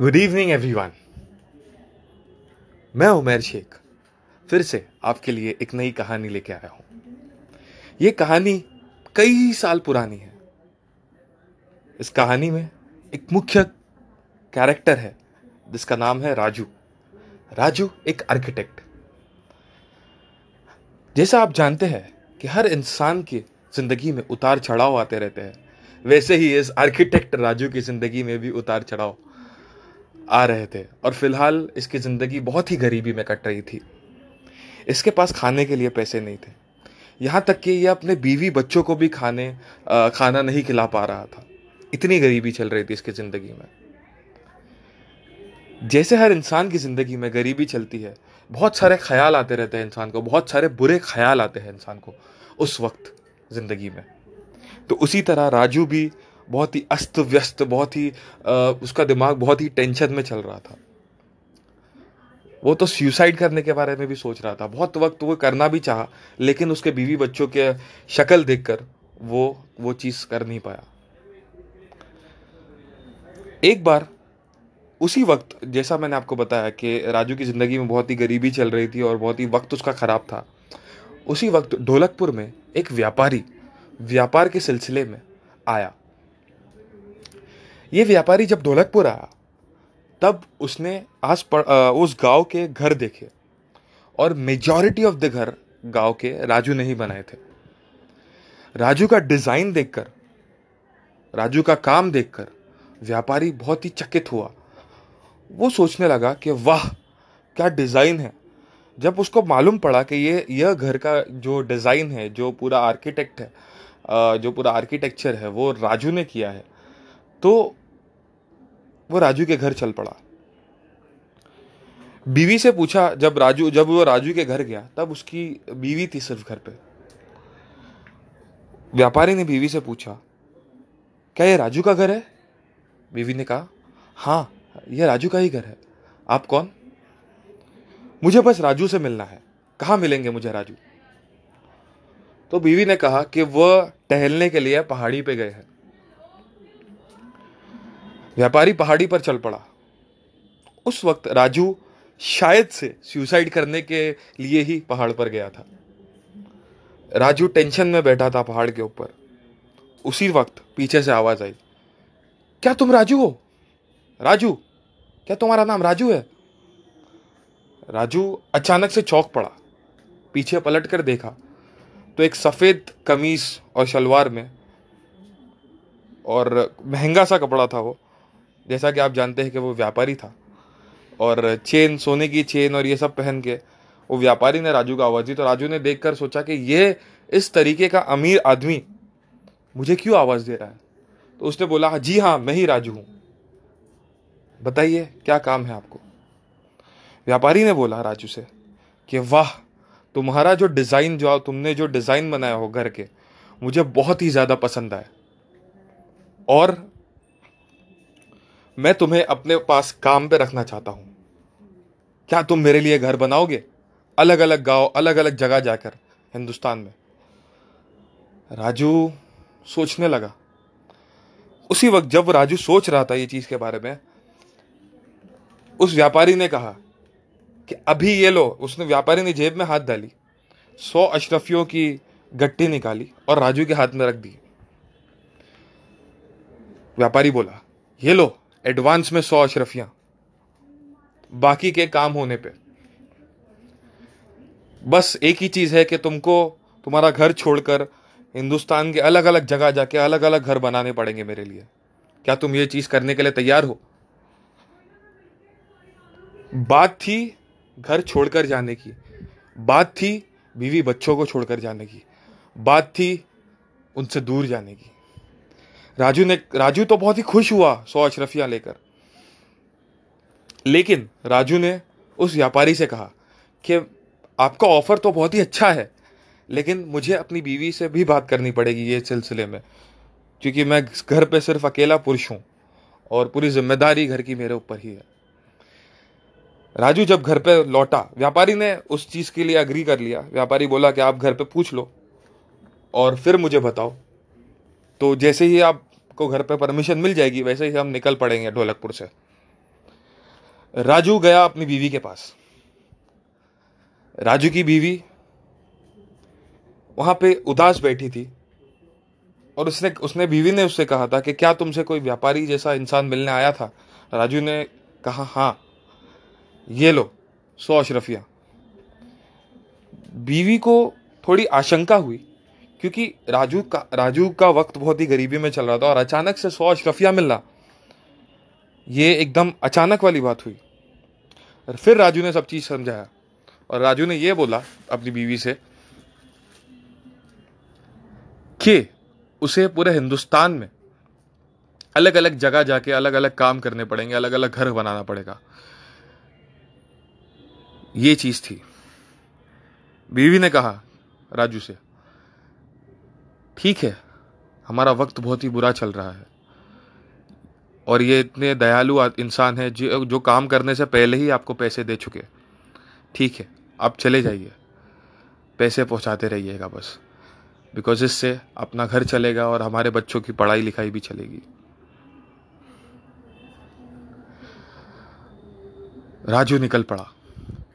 Good evening everyone मैं उमेर शेख, फिर से आपके लिए एक नई कहानी लेके आया हूँ। ये कहानी कई साल पुरानी है। इस कहानी में एक मुख्य कैरेक्टर है, जिसका नाम है राजू। राजू एक आर्किटेक्ट जैसा आप जानते हैं कि हर इंसान की ज़िंदगी में उतार चढ़ाव आते रहते हैं, वैसे ही इस आर्किटेक्ट राजू की ज़िंदगी में भी उतार चढ़ाव आ रहे थे। और फ़िलहाल इसकी ज़िंदगी बहुत ही गरीबी में कट रही थी। इसके पास खाने के लिए पैसे नहीं थे। यहाँ तक कि यह अपने बीवी बच्चों को भी खाने आ, खाना नहीं खिला पा रहा था। इतनी गरीबी चल रही थी इसकी ज़िंदगी में। जैसे हर इंसान की ज़िंदगी में गरीबी चलती है बहुत सारे ख्याल आते रहते हैं इंसान को बहुत सारे बुरे ख्याल आते हैं इंसान को उस वक्त ज़िंदगी में। तो उसी तरह राजू भी बहुत ही अस्त व्यस्त, बहुत ही उसका दिमाग बहुत ही टेंशन में चल रहा था। वो तो सुसाइड करने के बारे में भी सोच रहा था। बहुत वक्त वो करना भी चाहा, लेकिन उसके बीवी बच्चों के शक्ल देखकर वो वो चीज़ कर नहीं पाया। एक बार, उसी वक्त, जैसा मैंने आपको बताया कि राजू की ज़िंदगी में बहुत ही गरीबी चल रही थी और बहुत ही वक्त उसका ख़राब था, उसी वक्त ढोलकपुर में एक व्यापारी, व्यापार के सिलसिले में आया। ये व्यापारी जब ढोलकपुर आया, तब उसने आस उस गाँव के घर देखे और मेजॉरिटी ऑफ़ द घर गाँव के राजू ने ही बनाए थे। राजू का डिज़ाइन देखकर, राजू का काम देखकर व्यापारी बहुत ही चकित हुआ। वो सोचने लगा कि वाह, क्या डिज़ाइन है। जब उसको मालूम पड़ा कि ये, यह घर का जो डिज़ाइन है, जो पूरा आर्किटेक्ट है जो पूरा आर्किटेक्चर है, वो राजू ने किया है तो वो राजू के घर चल पड़ा। बीवी से पूछा, जब राजू, जब वो राजू के घर गया, तब उसकी बीवी थी सिर्फ़ घर पे। व्यापारी ने बीवी से पूछा, क्या ये राजू का घर है? बीवी ने कहा हाँ ये राजू का ही घर है। आप कौन? मुझे बस राजू से मिलना है। कहाँ मिलेंगे मुझे राजू? तो बीवी ने कहा कि वह टहलने के लिए पहाड़ी पे गए हैं। व्यापारी पहाड़ी पर चल पड़ा। उस वक्त राजू शायद से सुसाइड करने के लिए ही पहाड़ पर गया था। राजू टेंशन में बैठा था पहाड़ के ऊपर। उसी वक्त पीछे से आवाज़ आई, क्या तुम राजू हो? राजू? क्या तुम्हारा नाम राजू है? राजू अचानक से चौक पड़ा, पीछे पलट कर देखा तो एक सफ़ेद कमीज और शलवार में और महँगा सा कपड़ा था वो। जैसा कि आप जानते हैं कि वो व्यापारी था। और चेन, सोने की चेन और ये सब पहन के वो व्यापारी ने राजू को आवाज़ दी तो राजू ने देखकर सोचा कि ये इस तरीके का अमीर आदमी मुझे क्यों आवाज़ दे रहा है? तो उसने बोला, जी हाँ मैं ही राजू हूँ। बताइए, क्या काम है आपको? व्यापारी ने बोला राजू से कि, वाह, तुम्हारा जो डिज़ाइन, जो तुमने जो डिज़ाइन बनाया हो घर के, मुझे बहुत ही ज़्यादा पसंद आया। और मैं तुम्हें अपने पास काम पे रखना चाहता हूँ। क्या तुम मेरे लिए घर बनाओगे? अलग अलग गाँव अलग अलग जगह जाकर हिंदुस्तान में। राजू सोचने लगा। उसी वक्त जब राजू सोच रहा था ये चीज़ के बारे में, उस व्यापारी ने कहा कि अभी ये लो, उसने व्यापारी ने जेब में हाथ डाली, सौ अशरफियों की गट्टी निकाली और राजू के हाथ में रख दी। व्यापारी बोला, ये लो एडवांस में सौ अशरफियाँ, बाकी के काम होने पे। बस एक ही चीज़ है कि तुमको तुम्हारा घर छोड़कर हिंदुस्तान के अलग अलग जगह जाके अलग अलग घर बनाने पड़ेंगे मेरे लिए। क्या तुम ये चीज़ करने के लिए तैयार हो? बात थी घर छोड़कर जाने की। बात थी बीवी बच्चों को छोड़कर जाने की। बात थी उनसे दूर जाने की। राजू ने, राजू तो बहुत ही खुश हुआ सौ अशरफियाँ लेकर। लेकिन राजू ने उस व्यापारी से कहा कि आपका ऑफ़र तो बहुत ही अच्छा है, लेकिन मुझे अपनी बीवी से भी बात करनी पड़ेगी ये सिलसिले में, क्योंकि मैं घर पे सिर्फ़ अकेला पुरुष हूँ और पूरी ज़िम्मेदारी घर की मेरे ऊपर ही है। राजू जब घर पे लौटा, व्यापारी ने उस चीज़ के लिए अग्री कर लिया। व्यापारी बोला कि आप घर पे पूछ लो और फिर मुझे बताओ। तो जैसे ही आप को घर पे परमिशन मिल जाएगी, वैसे ही हम निकल पड़ेंगे ढोलकपुर से। राजू गया अपनी बीवी के पास। राजू की बीवी वहाँ पे उदास बैठी थी और उसने उसने बीवी ने उससे कहा था कि क्या तुमसे कोई व्यापारी जैसा इंसान मिलने आया था? राजू ने कहा हाँ ये लो, सौ अशरफिया। बीवी को थोड़ी आशंका हुई। क्योंकि राजू का राजू का वक्त बहुत ही गरीबी में चल रहा था और अचानक से सौ अशरफिया मिलना ये एकदम अचानक वाली बात हुई। और फिर राजू ने सब चीज़ समझाया। और राजू ने ये बोला अपनी बीवी से कि उसे पूरे हिंदुस्तान में अलग अलग जगह जाके अलग अलग काम करने पड़ेंगे अलग अलग घर बनाना पड़ेगा। ये चीज़ थी। बीवी ने कहा राजू से ठीक है, हमारा वक्त बहुत ही बुरा चल रहा है। और ये इतने दयालु इंसान है जो जो काम करने से पहले ही आपको पैसे दे चुके ठीक है, आप चले जाइए। पैसे पहुंचाते रहिएगा बस। बिकॉज़ इससे अपना घर चलेगा और हमारे बच्चों की पढ़ाई लिखाई भी चलेगी। राजू निकल पड़ा।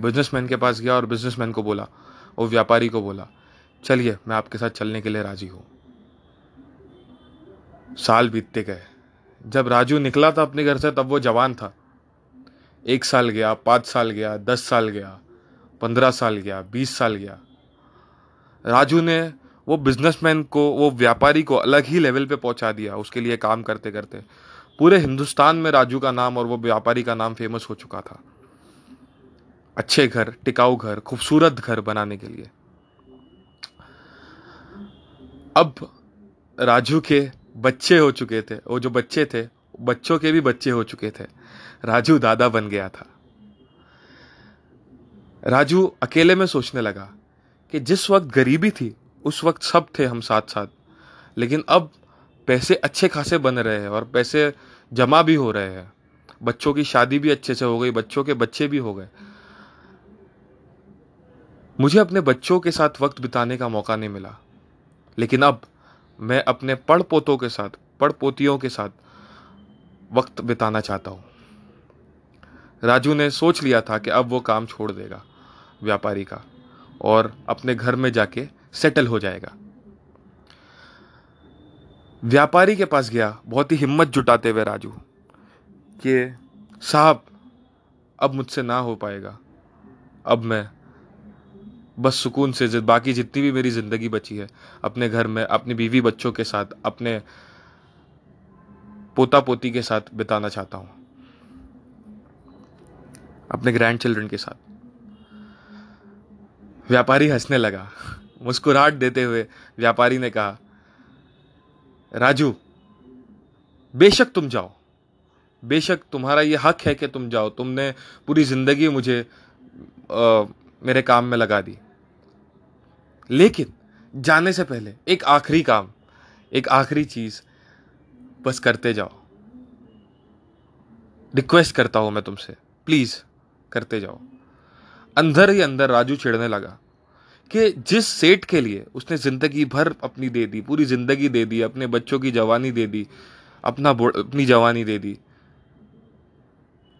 बिजनेसमैन के पास गया और बिजनेसमैन को बोला, वो व्यापारी को बोला चलिए, मैं आपके साथ चलने के लिए राज़ी हूँ। साल बीतते गए। जब राजू निकला था अपने घर से, तब वो जवान था। एक साल गया, पाँच साल गया, दस साल गया, पंद्रह साल गया, बीस साल गया। राजू ने वो बिजनेसमैन को, वो व्यापारी को अलग ही लेवल पे पहुँचा दिया, उसके लिए काम करते करते पूरे हिंदुस्तान में राजू का नाम और वो व्यापारी का नाम फ़ेमस हो चुका था। अच्छे घर, टिकाऊ घर, खूबसूरत घर बनाने के लिए। अब राजू के बच्चे हो चुके थे, वो जो बच्चे थे, बच्चों के भी बच्चे हो चुके थे। राजू दादा बन गया था। राजू अकेले में सोचने लगा कि जिस वक्त गरीबी थी, उस वक्त सब थे हम साथ साथ लेकिन अब पैसे अच्छे खासे बन रहे हैं और पैसे जमा भी हो रहे हैं। बच्चों की शादी भी अच्छे से हो गई, बच्चों के बच्चे भी हो गए। मुझे अपने बच्चों के साथ वक्त बिताने का मौका नहीं मिला। लेकिन अब मैं अपने पढ़ पोतों के साथ पढ़ पोतियों के साथ वक्त बिताना चाहता हूँ। राजू ने सोच लिया था कि अब वो काम छोड़ देगा, व्यापारी का, और अपने घर में जाके सेटल हो जाएगा। व्यापारी के पास गया, बहुत ही हिम्मत जुटाते हुए राजू, कि साहब, अब मुझसे ना हो पाएगा। अब मैं बस सुकून से बाकी जितनी भी मेरी ज़िंदगी बची है अपने घर में अपनी बीवी बच्चों के साथ अपने पोता पोती के साथ बिताना चाहता हूँ। अपने ग्रैंड चिल्ड्रन के साथ। व्यापारी हंसने लगा। मुस्कुराहट देते हुए व्यापारी ने कहा राजू बेशक तुम जाओ। बेशक तुम्हारा ये हक है कि तुम जाओ। तुमने पूरी ज़िंदगी मुझे आ, मेरे काम में लगा दी। लेकिन जाने से पहले, एक आखिरी काम, एक आखिरी चीज़, बस करते जाओ। रिक्वेस्ट करता हूँ मैं तुमसे प्लीज़ करते जाओ। अंदर ही अंदर राजू चिढ़ने लगा कि जिस सेठ के लिए उसने ज़िंदगी भर अपनी दे दी, पूरी ज़िंदगी दे दी, अपने बच्चों की जवानी दे दी, अपना अपनी जवानी दे दी,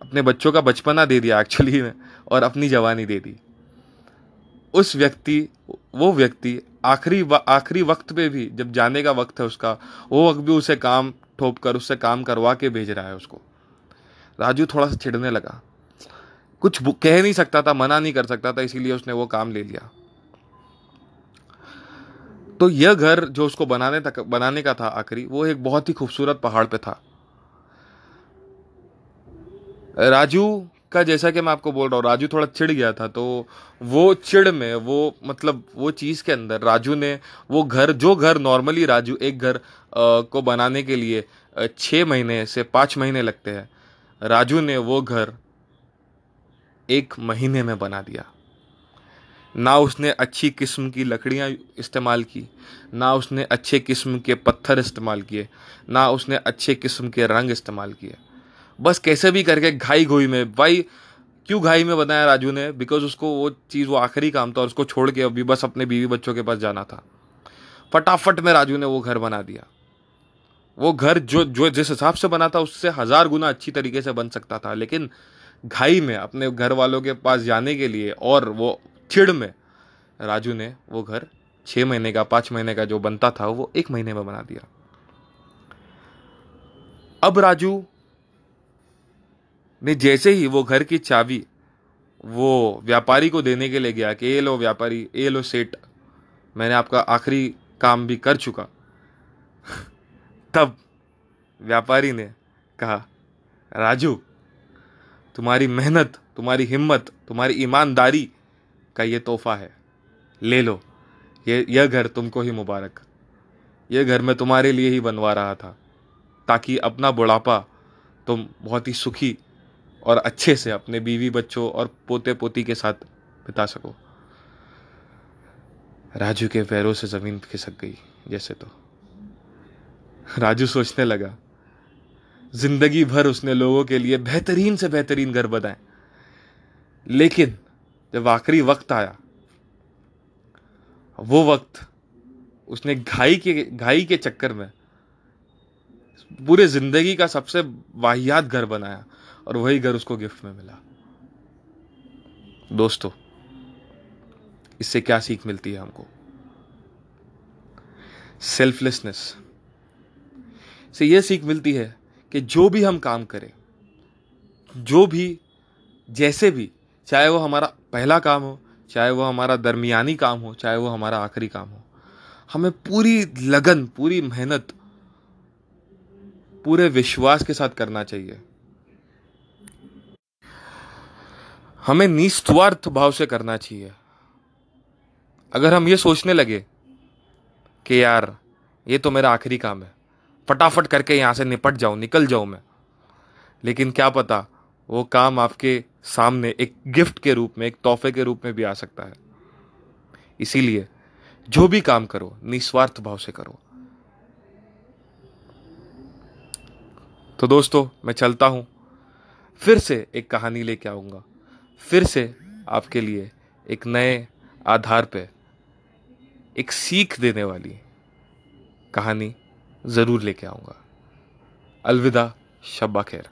अपने बच्चों का बचपना दे दिया एक्चुअली में, और अपनी जवानी दे दी। उस व्यक्ति, वो व्यक्ति आखिरी आखिरी वक्त पे भी, जब जाने का वक्त है उसका, वो वक्त भी उसे काम ठोप कर, उससे काम करवा के भेज रहा है उसको। राजू थोड़ा सा छिड़ने लगा। कुछ कह नहीं सकता था, मना नहीं कर सकता था, इसीलिए उसने वो काम ले लिया। तो यह घर जो उसको बनाने तक, बनाने का था आखिरी, वो एक बहुत ही खूबसूरत पहाड़ पे था। राजू का जैसा कि मैं आपको बोल रहा हूँ, राजू थोड़ा चिढ़ गया था तो वो चिढ़ में, वो मतलब वो चीज़ के अंदर, राजू ने वो घर, जो घर नॉर्मली राजू एक घर को बनाने के लिए छः महीने से पाँच महीने लगते हैं, राजू ने वो घर एक महीने में बना दिया। ना उसने अच्छी किस्म की लकड़ियाँ इस्तेमाल की, ना उसने अच्छे किस्म के पत्थर इस्तेमाल किए, ना उसने अच्छे किस्म के रंग इस्तेमाल किए। बस कैसे भी करके घाई घोई में, भाई, क्यों घाई में बनाया राजू ने? बिकॉज़ उसको वो चीज़, वो आखिरी काम था और उसको छोड़ के अभी बस अपने बीवी बच्चों के पास जाना था। फटाफट में राजू ने वो घर बना दिया। वो घर जो जो जिस हिसाब से बना था, उससे हज़ार गुना अच्छी तरीके से बन सकता था। लेकिन घाई में, अपने घर वालों के पास जाने के लिए और वो चिड़ में, राजू ने वो घर छः महीने का, पाँच महीने का जो बनता था, वो एक महीने में बना दिया। अब राजू ने जैसे ही वो घर की चाबी वो व्यापारी को देने के लिए गया कि ये लो व्यापारी, ये लो सेठ, मैंने आपका आखिरी काम भी कर चुका। तब व्यापारी ने कहा, राजू, तुम्हारी मेहनत, तुम्हारी हिम्मत, तुम्हारी ईमानदारी का ये तोहफा है। ले लो, ये, यह घर तुमको ही मुबारक। ये घर मैं तुम्हारे लिए ही बनवा रहा था, ताकि अपना बुढ़ापा तुम बहुत ही सुखी और अच्छे से अपने बीवी बच्चों और पोते पोती के साथ बिता सको। राजू के पैरों से ज़मीन खिसक गई, जैसे तो। राजू सोचने लगा, ज़िंदगी भर उसने लोगों के लिए बेहतरीन से बेहतरीन घर बनाए। लेकिन जब आखिरी वक्त आया, वो वक्त उसने घाई के घाई के चक्कर में पूरे ज़िंदगी का सबसे वाहियात घर बनाया। और वही घर उसको गिफ्ट में मिला। दोस्तों, इससे क्या सीख मिलती है हमको? सेल्फलेसनेस से यह सीख मिलती है कि जो भी हम काम करें, जो भी, जैसे भी, चाहे वो हमारा पहला काम हो, चाहे वो हमारा दरमियानी काम हो, चाहे वो हमारा आखिरी काम हो, हमें पूरी लगन, पूरी मेहनत, पूरे विश्वास के साथ करना चाहिए। हमें निस्वार्थ भाव से करना चाहिए। अगर हम ये सोचने लगे कि यार, ये तो मेरा आखिरी काम है, फटाफट करके यहाँ से निपट जाऊँ, निकल जाऊँ मैं। लेकिन क्या पता वो काम आपके सामने एक गिफ्ट के रूप में, एक तोहफे के रूप में भी आ सकता है। इसीलिए जो भी काम करो, निस्वार्थ भाव से करो। तो दोस्तों, मैं चलता हूँ। फिर से एक कहानी लेके आऊँगा। फिर से आपके लिए एक नए आधार पे एक सीख देने वाली कहानी ज़रूर लेके आऊँगा। अलविदा, शब्बा खैर।